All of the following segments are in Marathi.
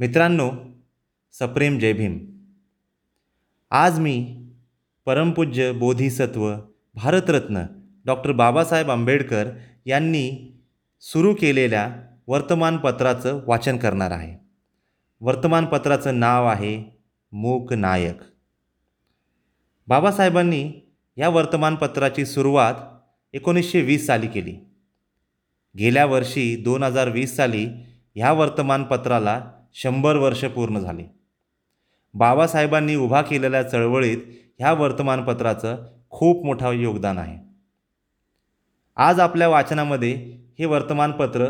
मित्रांनो सप्रेम जय भीम. आज मी परमपूज्य बोधिसत्व भारतरत्न डॉक्टर बाबासाहेब आंबेडकर यांनी सुरू केलेल्या वर्तमानपत्राचं वाचन करणार आहे. वर्तमानपत्राचं नाव आहे मूक नायक. बाबासाहेबांनी या वर्तमानपत्राची सुरुवात एकोणीसशे वीस साली केली. गेल्या वर्षी दोन हजार वीस साली ह्या वर्तमानपत्राला शंभर वर्ष पूर्ण झाली. बाबासाहेबांनी उभा केलेल्या चळवळीत ह्या वर्तमानपत्राचं खूप मोठं योगदान आहे. आज आपल्या वाचनामध्ये हे वर्तमानपत्र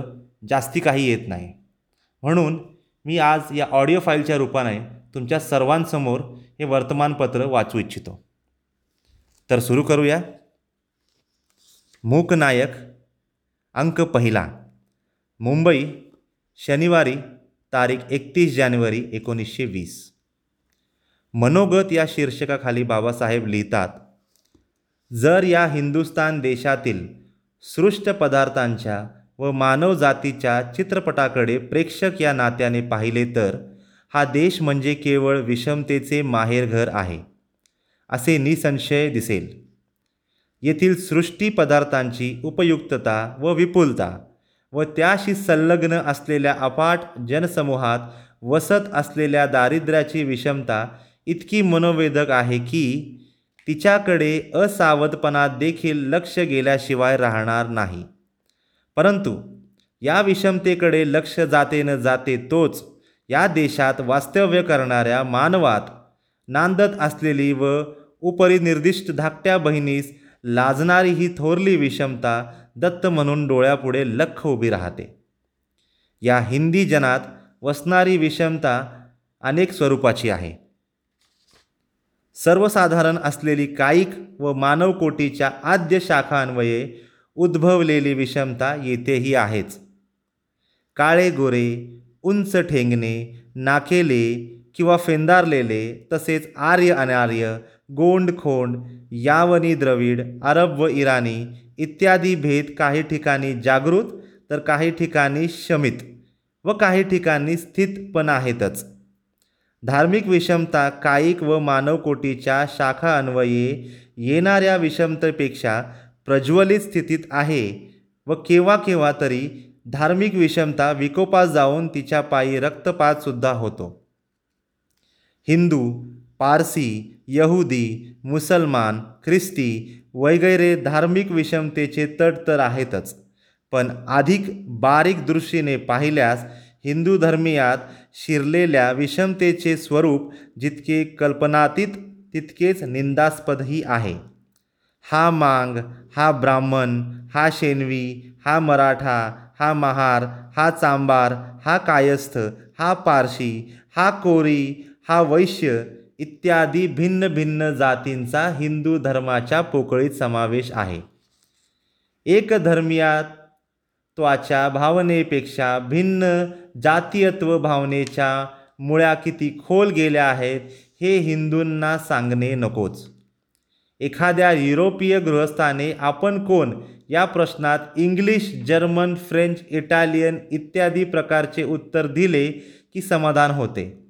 जास्ती काही येत नाही. म्हणून मी आज या ऑडिओ फाईलच्या रूपाने तुमच्या सर्वांसमोर हे वर्तमानपत्र वाचू इच्छितो. तर सुरू करूया. मूकनायक अंक पहिला. मुंबई शनिवारी तारीख एकतीस जानेवारी एकोणीसशे वीस. मनोगत या शीर्षकाखाली बाबासाहेब लिहितात जर या हिंदुस्तान देशातील सृष्ट पदार्थांच्या व मानवजातीच्या चित्रपटाकडे प्रेक्षक या नात्याने पाहिले तर हा देश म्हणजे केवळ विषमतेचे माहेरघर आहे असे निसंशय दिसेल. येथील सृष्टी पदार्थांची उपयुक्तता व विपुलता व त्याशी संलग्न असलेल्या अफाट जनसमूहात वसत असलेल्या दारिद्र्याची विषमता इतकी मनोवेदक आहे की तिच्याकडे असावधपणात देखील लक्ष गेल्याशिवाय राहणार नाही. परंतु या विषमतेकडे लक्ष जाते न जाते तोच या देशात वास्तव्य करणाऱ्या मानवात नांदत असलेली व उपरिनिर्दिष्ट धाकट्या बहिणीस लाजणारी ही थोरली विषमता दत्त म्हणून डोळ्यापुढे लख उभी राहते. या हिंदी जनात वसणारी विषमता अनेक स्वरूपाची आहे. सर्वसाधारण असलेली कायिक व मानवकोटीच्या आद्य शाखान्वये उद्भवलेली विषमता येथेही आहेच. काळे गोरे उंच ठेंगणे नाकेले किंवा फेंदारलेले तसेच आर्य अनार्य गोंड खोंड यावनी द्रविड अरब व इराणी इत्यादी भेद काही ठिकाणी जागृत तर काही ठिकाणी शमित व काही ठिकाणी स्थित पण आहेतच. धार्मिक विषमता कायिक व मानवकोटीच्या शाखा अन्वये येणाऱ्या विषमतेपेक्षा प्रज्वलित स्थितीत आहे व केव्हा केव्हा तरी धार्मिक विषमता विकोपास जाऊन तिच्या पायी रक्तपातसुद्धा होतो. हिंदू पारसी यहुदी मुसलमान ख्रिस्ती वगैरे धार्मिक विषमतेचे तट तर आहेतच. पण अधिक बारीक दृष्टीने पाहिल्यास हिंदू धर्मियात शिरलेल्या विषमतेचे स्वरूप जितके कल्पनातीत तितकेच निंदास्पदही आहे. हा मांग हा ब्राह्मण हा शेनवी हा मराठा हा महार हा चांबार हा कायस्थ हा पारशी हा कोरी हा वैश्य इत्यादी भिन्न भिन्न जातींचा हिंदू धर्माच्या पोकळीत समावेश आहे. एकधर्मीयत्वाच्या भावनेपेक्षा भिन्न जातीयत्व भावनेच्या मुळ्या किती खोल गेल्या आहेत हे हिंदूंना सांगणे नकोच. एखाद्या युरोपीय गृहस्थाने आपण कोण या प्रश्नात इंग्लिश जर्मन फ्रेंच इटालियन इत्यादी प्रकारचे उत्तर दिले की समाधान होते.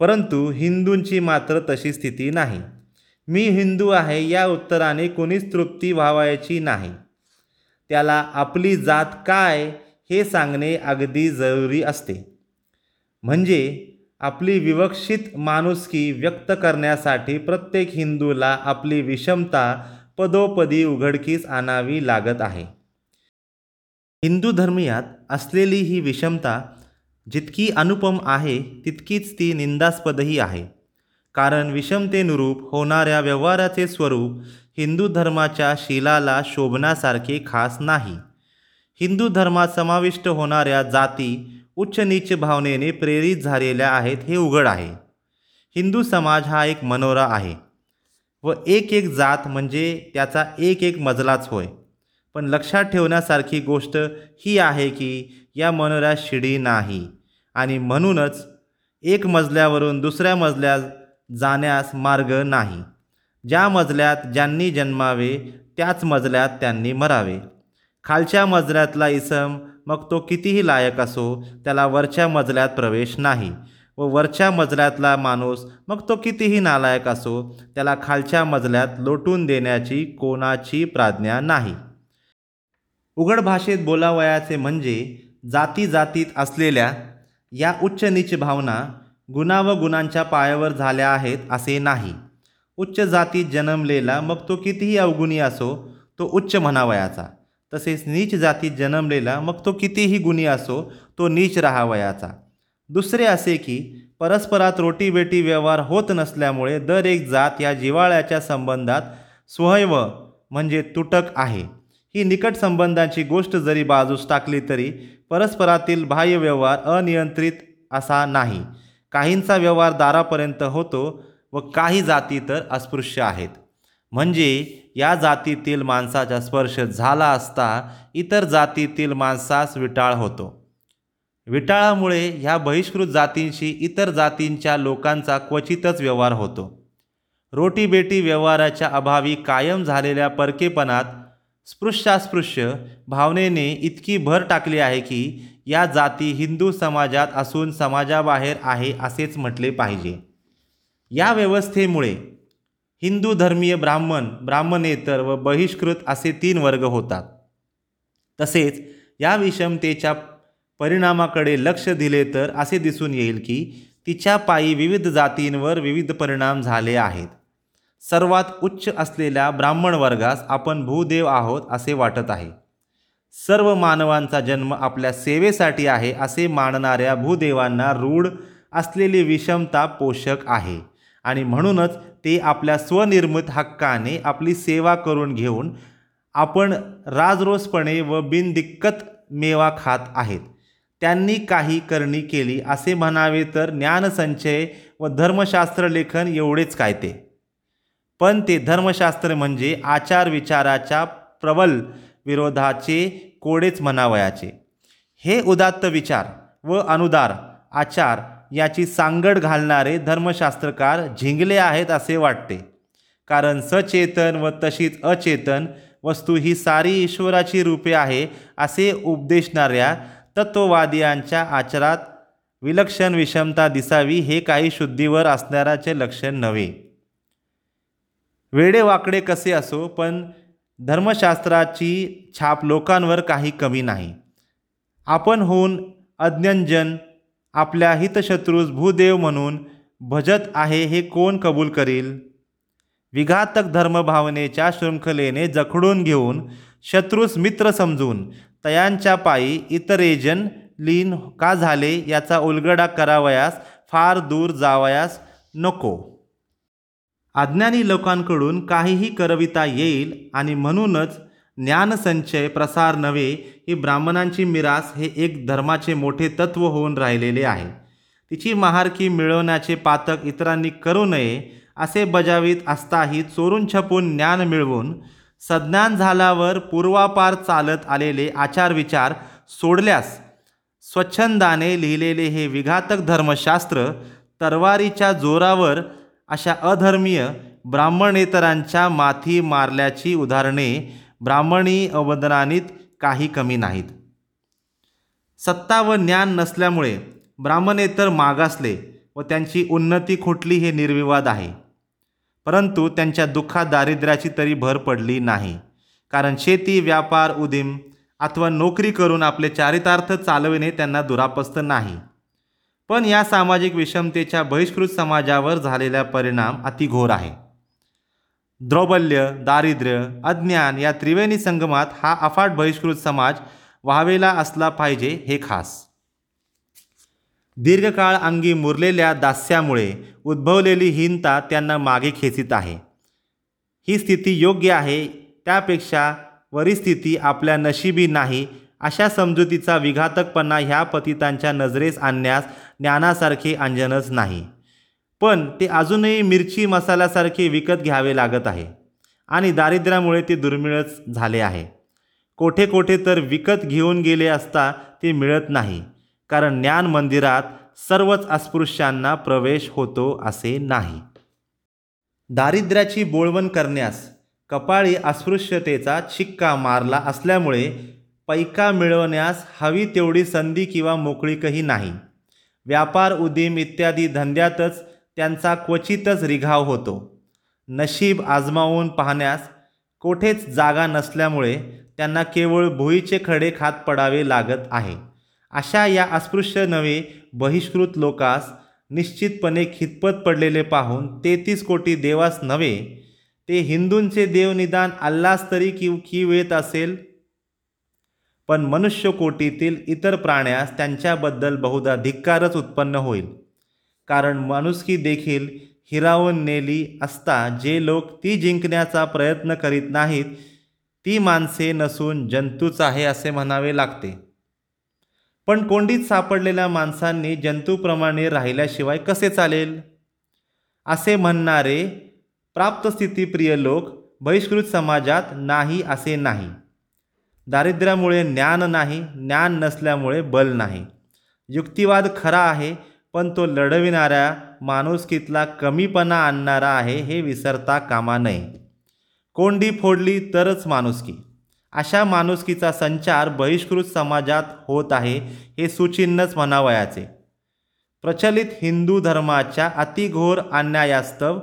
परंतु हिंदूंची मात्र तशी स्थिती नाही. मी हिंदू आहे या उत्तराने कोणीच तृप्ती व्हावायची नाही. त्याला आपली जात काय हे सांगणे अगदी जरुरी असते. म्हणजे आपली विवक्षित माणुसकी व्यक्त करण्यासाठी प्रत्येक हिंदूला आपली विषमता पदोपदी उघडकीस आणावी लागत आहे. हिंदू धर्मियात असलेली ही विषमता जितकी अनुपम आहे तितकीच ती निंदास्पदही आहे. कारण विषमतेनुरूप होणाऱ्या व्यवहाराचे स्वरूप हिंदू धर्माच्या शिलाला शोभण्यासारखे खास नाही. हिंदू धर्मात समाविष्ट होणाऱ्या जाती उच्च नीच भावनेने प्रेरित झालेल्या आहेत हे उघड आहे. हिंदू समाज हा एक मनोरा आहे. व एक एक जात म्हणजे त्याचा एक एक मजलाच होय. पण लक्षात ठेवण्यासारखी गोष्ट ही आहे की या मनोऱ्यात शिडी नाही. आणि म्हणूनच एक मजल्यावरून दुसऱ्या मजल्यात जाण्यास मार्ग नाही. ज्या मजल्यात ज्यांनी जन्मावे त्याच मजल्यात त्यांनी मरावे. खालच्या मजल्यातला इसम मग तो कितीही लायक असो त्याला वरच्या मजल्यात प्रवेश नाही. व वरच्या मजल्यातला माणूस मग तो कितीही नालायक असो त्याला खालच्या मजल्यात लोटून देण्याची कोणाची प्राज्ञा नाही. उघड भाषेत बोलावयाचे म्हणजे जाती जातीत असलेल्या या उच्च नीच भावना गुणा व गुणांच्या पायावर झाल्या आहेत असे नाही. उच्च जातीत जन्मलेला मग तो कितीही अवगुणी असो तो उच्च म्हणावयाचा. तसेच नीच जातीत जन्मलेला मग तो कितीही गुणी असो तो नीच राहावयाचा. दुसरे असे की परस्परात रोटीबेटी व्यवहार होत नसल्यामुळे दर एक जात या जिवाळ्याच्या संबंधात स्वयव म्हणजे तुटक आहे. ही निकट संबंधांची गोष्ट जरी बाजूस टाकली तरी परस्परातील बाह्य व्यवहार अनियंत्रित असा नाही. काहींचा व्यवहार दारापर्यंत होतो व काही जाती तर अस्पृश्य आहेत. म्हणजे या जातीतील माणसाचा स्पर्श झाला असता इतर जातीतील माणसास विटाळ होतो. विटाळामुळे ह्या बहिष्कृत जातींशी इतर जातींच्या लोकांचा क्वचितच व्यवहार होतो. रोटीबेटी व्यवहाराच्या अभावी कायम झालेल्या परकेपणात स्पृश्यास्पृश्य भावनेने इतकी भर टाकली आहे की या जाती हिंदू समाजात असून समाजाबाहेर आहे असेच म्हटले पाहिजे. या व्यवस्थेमुळे हिंदू धर्मीय ब्राह्मण ब्राह्मणेतर व बहिष्कृत असे तीन वर्ग होतात. तसेच या विषमतेच्या परिणामाकडे लक्ष दिले तर असे दिसून येईल की तिच्या पायी विविध जातींवर विविध परिणाम झाले आहेत. सर्वात उच्च असलेल्या ब्राह्मण वर्गास आपण भूदेव आहोत असे वाटत आहे. सर्व मानवांचा जन्म आपल्या सेवेसाठी आहे असे मानणाऱ्या भूदेवांना रूढ असलेली विषमता पोषक आहे आणि म्हणूनच ते आपल्या स्वनिर्मित हक्काने आपली सेवा करून घेऊन आपण राजरोसपणे व बिनदिक्कत मेवा खात आहेत. त्यांनी काही करणी केली असे म्हणावे तर ज्ञानसंचय व धर्मशास्त्र लेखन एवढेच काय ते? पण ते धर्मशास्त्र म्हणजे आचार विचाराच्या प्रबल विरोधाचे कोडेच म्हणावयाचे. हे उदात्त विचार व अनुदार आचार याची सांगड घालणारे धर्मशास्त्रकार झिंगले आहेत असे वाटते. कारण सचेतन व तशीच अचेतन वस्तू ही सारी ईश्वराची रूपे आहे असे उपदेशणाऱ्या तत्ववादियांच्या आचारात विलक्षण विषमता दिसावी हे काही शुद्धीवर असणाऱ्याचे लक्षण नव्हे. वेडेवाकडे कसे असो पण धर्मशास्त्राची छाप लोकांवर काही कमी नाही. आपण होऊन अज्ञंजन आपल्या हितशत्रूस भूदेव म्हणून भजत आहे हे कोण कबूल करील? विघातक धर्मभावनेच्या शृंखलेने जखडून घेऊन शत्रूस मित्र समजून तयांच्या पायी इतरेजन लीन का झाले याचा उलगडा करावयास फार दूर जावयास नको. अज्ञानी लोकांकडून काहीही करविता येईल आणि म्हणूनच ज्ञानसंचय प्रसार नव्हे ही ब्राह्मणांची मिरास हे एक धर्माचे मोठे तत्व होऊन राहिलेले आहे. तिची महारकी मिळवण्याचे पातक इतरांनी करू नये असे बजावित असताही चोरून छपून ज्ञान मिळवून सज्ञान झाल्यावर पूर्वापार चालत आलेले आचारविचार सोडल्यास स्वच्छंदाने लिहिलेले हे विघातक धर्मशास्त्र तरवारीच्या जोरावर अशा अधर्मीय ब्राह्मणेतरांच्या माथी मारल्याची उदाहरणे ब्राह्मणी अवदनानीत काही कमी नाहीत. सत्ता व ज्ञान नसल्यामुळे ब्राह्मणेतर मागासले व त्यांची उन्नती खुटली हे निर्विवाद आहे. परंतु त्यांच्या दुःखात दारिद्र्याची तरी भर पडली नाही. कारण शेती व्यापार उदीम अथवा नोकरी करून आपले चारितार्थ चालविणे त्यांना दुरापस्त नाही. पण या सामाजिक विषमतेच्या बहिष्कृत समाजावर झालेला परिणाम अतिघोर आहे. द्रौबल्य दारिद्र्य अज्ञान या त्रिवेणी संगमात हा अफाट बहिष्कृत समाज व्हावेला असला पाहिजे हे खास. दीर्घकाळ अंगी मुरलेल्या दास्यामुळे उद्भवलेली हीनता त्यांना मागे खेचीत आहे. ही स्थिती योग्य आहे त्यापेक्षा वरिस्थिती आपल्या नशिबी नाही अशा समजुतीचा विघातकपणा ह्या पतितांच्या नजरेस आणण्यास ज्ञानासारखे अंजनच नाही. पण ते अजूनही मिरची मसाल्यासारखे विकत घ्यावे लागत आहे आणि दारिद्र्यामुळे ते दुर्मिळच झाले आहे. कोठे कोठे तर विकत घेऊन गेले असता ते मिळत नाही कारण ज्ञान मंदिरात सर्वच अस्पृश्यांना प्रवेश होतो असे नाही. दारिद्र्याची बोळवण करण्यास कपाळी अस्पृश्यतेचा शिक्का मारला असल्यामुळे पैका मिळवण्यास हवी तेवढी संधी किंवा मोकळीकही नाही. व्यापार उदीम इत्यादी धंद्यातच त्यांचा क्वचितच रिघाव होतो. नशीब आजमावून पाहण्यास कोठेच जागा नसल्यामुळे त्यांना केवळ भुईचे खडे खात पडावे लागत आहे. अशा या अस्पृश्य नवे बहिष्कृत लोकास निश्चितपणे खितपत पडलेले पाहून तेहतीस कोटी देवास नव्हे ते हिंदूंचे देव निदान अल्लास तरी किव की वेत असेल पण मनुष्यकोटीतील इतर प्राण्यास त्यांच्याबद्दल बहुधा धिक्कारच उत्पन्न होईल. कारण माणुसकी देखील हिरावून नेली असता जे लोक ती जिंकण्याचा प्रयत्न करीत नाहीत ती माणसे नसून जंतूच आहे असे म्हणावे लागते. पण कोंडीत सापडलेल्या माणसांनी जंतूप्रमाणे राहिल्याशिवाय कसे चालेल? असे म्हणणारे प्राप्तस्थितीप्रिय लोक बहिष्कृत समाजात नाही असे नाही. दारिद्र्यामुळे ज्ञान नाही ज्ञान नसल्यामुळे बल नाही. युक्तिवाद खरा आहे पण तो लढविणाऱ्या माणुसकीतला कमीपणा आणणारा आहे हे विसरता कामा नये. कोंडी फोडली तरच माणुसकी. अशा माणुसकीचा संचार बहिष्कृत समाजात होत आहे हे सुचिन्हच म्हणावयाचे. प्रचलित हिंदू धर्माच्या अतिघोर अन्यायास्तव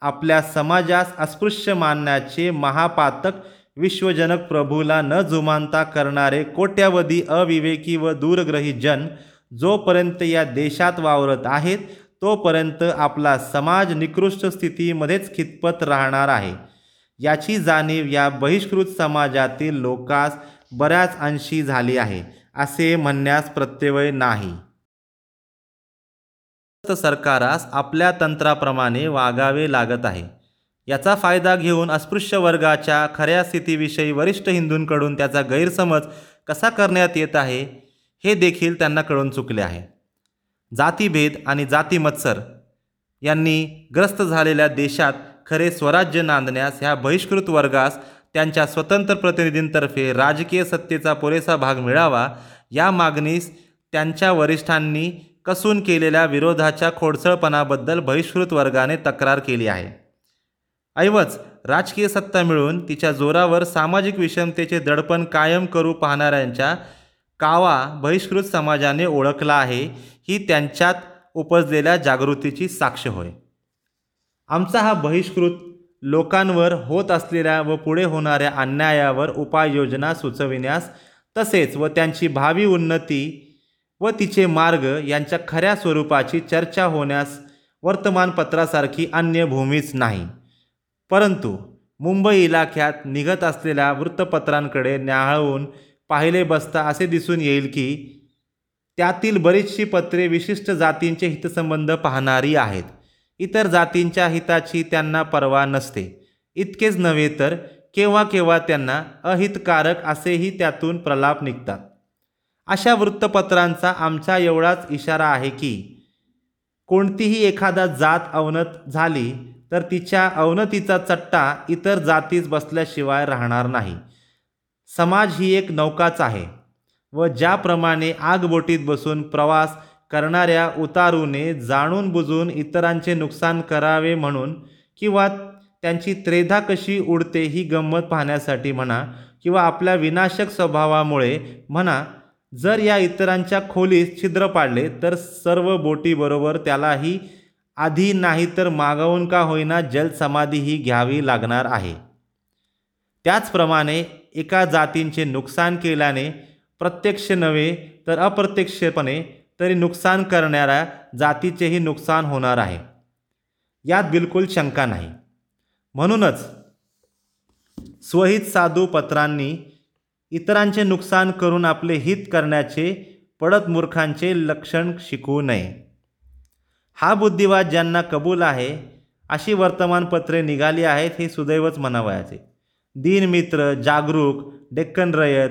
आपल्या समाजास अस्पृश्य मानण्याचे महापातक विश्वजनक प्रभूला न जुमानता करणारे कोट्यावधी अविवेकी व दूरग्रही जन जोपर्यंत या देशात वावरत आहेत तोपर्यंत आपला समाज निकृष्ट स्थितीमध्येच खितपत राहणार आहे. याची जाणीव या बहिष्कृत समाजातील लोकास बऱ्याच अंशी झाली आहे असे म्हणण्यास प्रत्यवय नाही. सरकारास आपल्या तंत्राप्रमाणे वागावे लागत आहे. याचा फायदा घेऊन अस्पृश्य वर्गाच्या खऱ्या स्थितीविषयी वरिष्ठ हिंदूंकडून त्याचा गैरसमज कसा करण्यात येत आहे हे देखील त्यांना कळून चुकले आहे. जातीभेद आणि जाती मत्सर यांनी ग्रस्त झालेल्या देशात खरे स्वराज्य नांदण्यास ह्या बहिष्कृत वर्गास त्यांच्या स्वतंत्र प्रतिनिधींतर्फे राजकीय सत्तेचा पुरेसा भाग मिळावा या मागणीस त्यांच्या वरिष्ठांनी कसून केलेल्या विरोधाच्या खोडसळपणाबद्दल बहिष्कृत वर्गाने तक्रार केली आहे. ऐवज राजकीय सत्ता मिळून तिच्या जोरावर सामाजिक विषमतेचे दडपण कायम करू पाहणाऱ्यांच्या कावा बहिष्कृत समाजाने ओळखला आहे ही त्यांच्यात उपजलेल्या जागृतीची साक्ष होय. आमचा हा बहिष्कृत लोकांवर होत असलेल्या व पुढे होणाऱ्या अन्यायावर उपाययोजना सुचविण्यास तसेच व त्यांची भावी उन्नती व तिचे मार्ग यांच्या खऱ्या स्वरूपाची चर्चा होण्यास वर्तमानपत्रासारखी अन्य भूमीच नाही. परंतु मुंबई इलाख्यात निघत असलेल्या वृत्तपत्रांकडे न्याहाळून पाहिले बसता असे दिसून येईल की त्यातील बरीचशी पत्रे विशिष्ट जातींचे हितसंबंध पाहणारी आहेत. इतर जातींच्या हिताची त्यांना पर्वा नसते. इतकेच नव्हे तर केव्हा केव्हा त्यांना अहितकारक असेही त्यातून प्रलाप निघतात. अशा वृत्तपत्रांचा आमचा एवढाच इशारा आहे की कोणतीही एखादा जात अवनत झाली तर तिच्या अवनतीचा चट्टा इतर जातीस बसल्याशिवाय राहणार नाही. समाज ही एक नौकाच आहे व ज्याप्रमाणे आगबोटीत बसून प्रवास करणाऱ्या उतारूने जाणून बुजून इतरांचे नुकसान करावे म्हणून किंवा त्यांची त्रेधा कशी उडते ही गंमत पाहण्यासाठी म्हणा किंवा आपल्या विनाशक स्वभावामुळे म्हणा जर या इतरांच्या खोलीस छिद्र पाडले तर सर्व बोटीबरोबर त्यालाही आधी नाही तर मागवून का होईना जलसमाधीही घ्यावी लागणार आहे. त्याचप्रमाणे एका जातींचे नुकसान केल्याने प्रत्यक्ष नव्हे तर अप्रत्यक्षपणे तरी नुकसान करणाऱ्या जातीचेही नुकसान होणार आहे. यात बिलकुल शंका नाही. म्हणूनच स्वहित साधू पत्रांनी इतरांचे नुकसान करून आपले हित करण्याचे पडत मूर्खांचे लक्षण शिकवू नये. हा बुद्धिवाद ज्यांना कबूल आहे अशी वर्तमानपत्रे निघाली आहेत हे सुदैवच म्हणावयाचे. दिनमित्र जागरूक डेक्कन रयत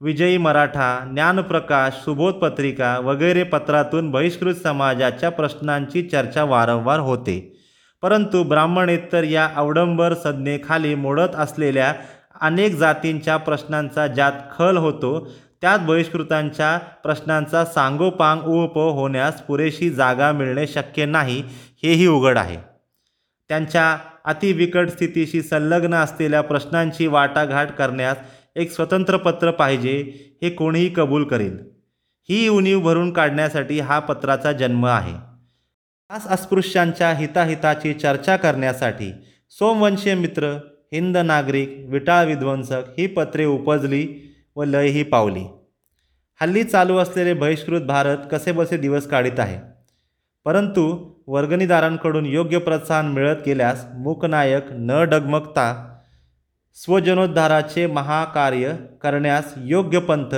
विजयी मराठा ज्ञानप्रकाश सुबोध पत्रिका वगैरे पत्रातून बहिष्कृत समाजाच्या प्रश्नांची चर्चा वारंवार होते. परंतु ब्राह्मणेतर या अवडंबर संज्ञेखाली मोडत असलेल्या अनेक जातींच्या प्रश्नांचा ज्यात खल होतो त्यात बहिष्कृतांच्या प्रश्नांचा सांगोपांग उप होण्यास पुरेशी जागा मिळणे शक्य नाही हेही उघड आहे. त्यांच्या अतिविकट स्थितीशी संलग्न असलेल्या प्रश्नांची वाटाघाट करण्यास एक स्वतंत्र पत्र पाहिजे हे कोणीही कबूल करेल. ही उणीव भरून काढण्यासाठी हा पत्राचा जन्म आहे. खास अस्पृश्यांच्या हिताहिताची चर्चा करण्यासाठी सोमवंशीय मित्र हिंद नागरिक विटाळ विध्वंसक ही पत्रे उपजली व लयही पावली. हल्ली चालू असलेले बहिष्कृत भारत कसेबसे दिवस काढीत आहे? परंतु वर्गणीदारांकडून योग्य प्रोत्साहन मिळत गेल्यास मूकनायक न डगमगता स्वजनोद्धाराचे महाकार्य करण्यास योग्य पंथ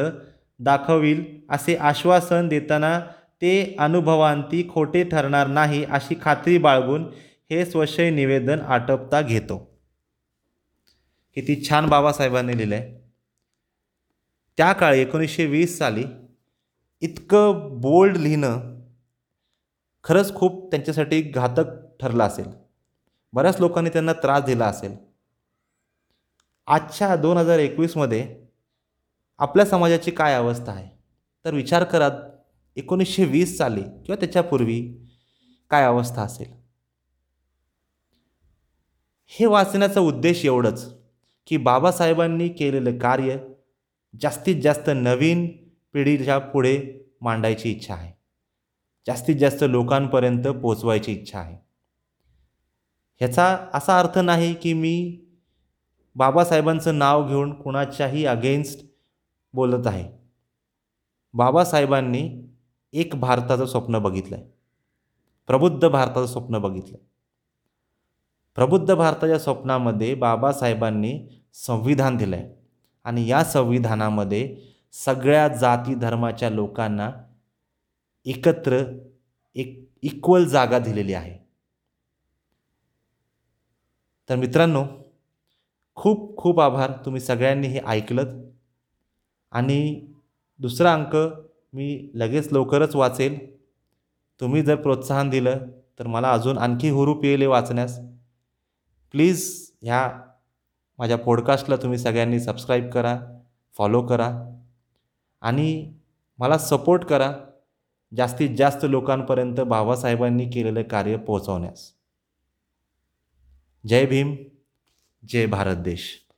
दाखवील असे आश्वासन देताना ते अनुभवांती खोटे ठरणार नाही अशी खात्री बाळगून हे स्वशय निवेदन आटपता घेतो. किती छान बाबासाहेबांनी लिहिलं आहे त्या काळी एकोणीसशे वीस साली इतकं बोल्ड लिहिणं खरंच खूप त्यांच्यासाठी घातक ठरलं असेल. बऱ्याच लोकांनी त्यांना त्रास दिला असेल. आजच्या दोन हजार एकवीसमध्ये आपल्या समाजाची काय अवस्था आहे? तर विचार करा एकोणीसशे वीस साली किंवा त्याच्यापूर्वी काय अवस्था असेल? हे वाचण्याचा उद्देश एवढंच की बाबासाहेबांनी केलेलं कार्य जास्तीत जास्त नवीन पिढीच्या पुढे मांडायची इच्छा आहे. जास्तीत जास्त लोकांपर्यंत पोचवायची इच्छा आहे. ह्याचा असा अर्थ नाही की मी बाबासाहेबांचं नाव घेऊन कुणाच्याही अगेन्स्ट बोलत आहे. बाबासाहेबांनी एक भारताचं स्वप्न बघितलं आहे प्रबुद्ध भारताचं स्वप्न बघितलं आहे प्रबुद्ध भारताच्या स्वप्नामध्ये बाबासाहेबांनी संविधान दिलं आहे आणि या संविधानामध्ये सगळ्या जाती धर्माच्या लोकांना एकत्र एक इक्वल जागा दिलेली आहे. तर मित्रांनो खूप खूप आभार. तुम्ही सगळ्यांनी हे ऐकलत. आणि दुसरा अंक मी लगेच लवकरच वाचेल. तुम्ही जर प्रोत्साहन दिलं तर मला अजून आणखी हुरूप येईल वाचण्यास. प्लीज ह्या माझ्या पॉडकास्टला तुम्ही सगळ्यांनी सबस्क्राईब करा फॉलो करा आणि मला सपोर्ट करा जास्तीत जास्त लोकांपर्यंत बाबासाहेबांनी केलेलं कार्य पोहोचवण्यास. जय भीम जय भारत देश.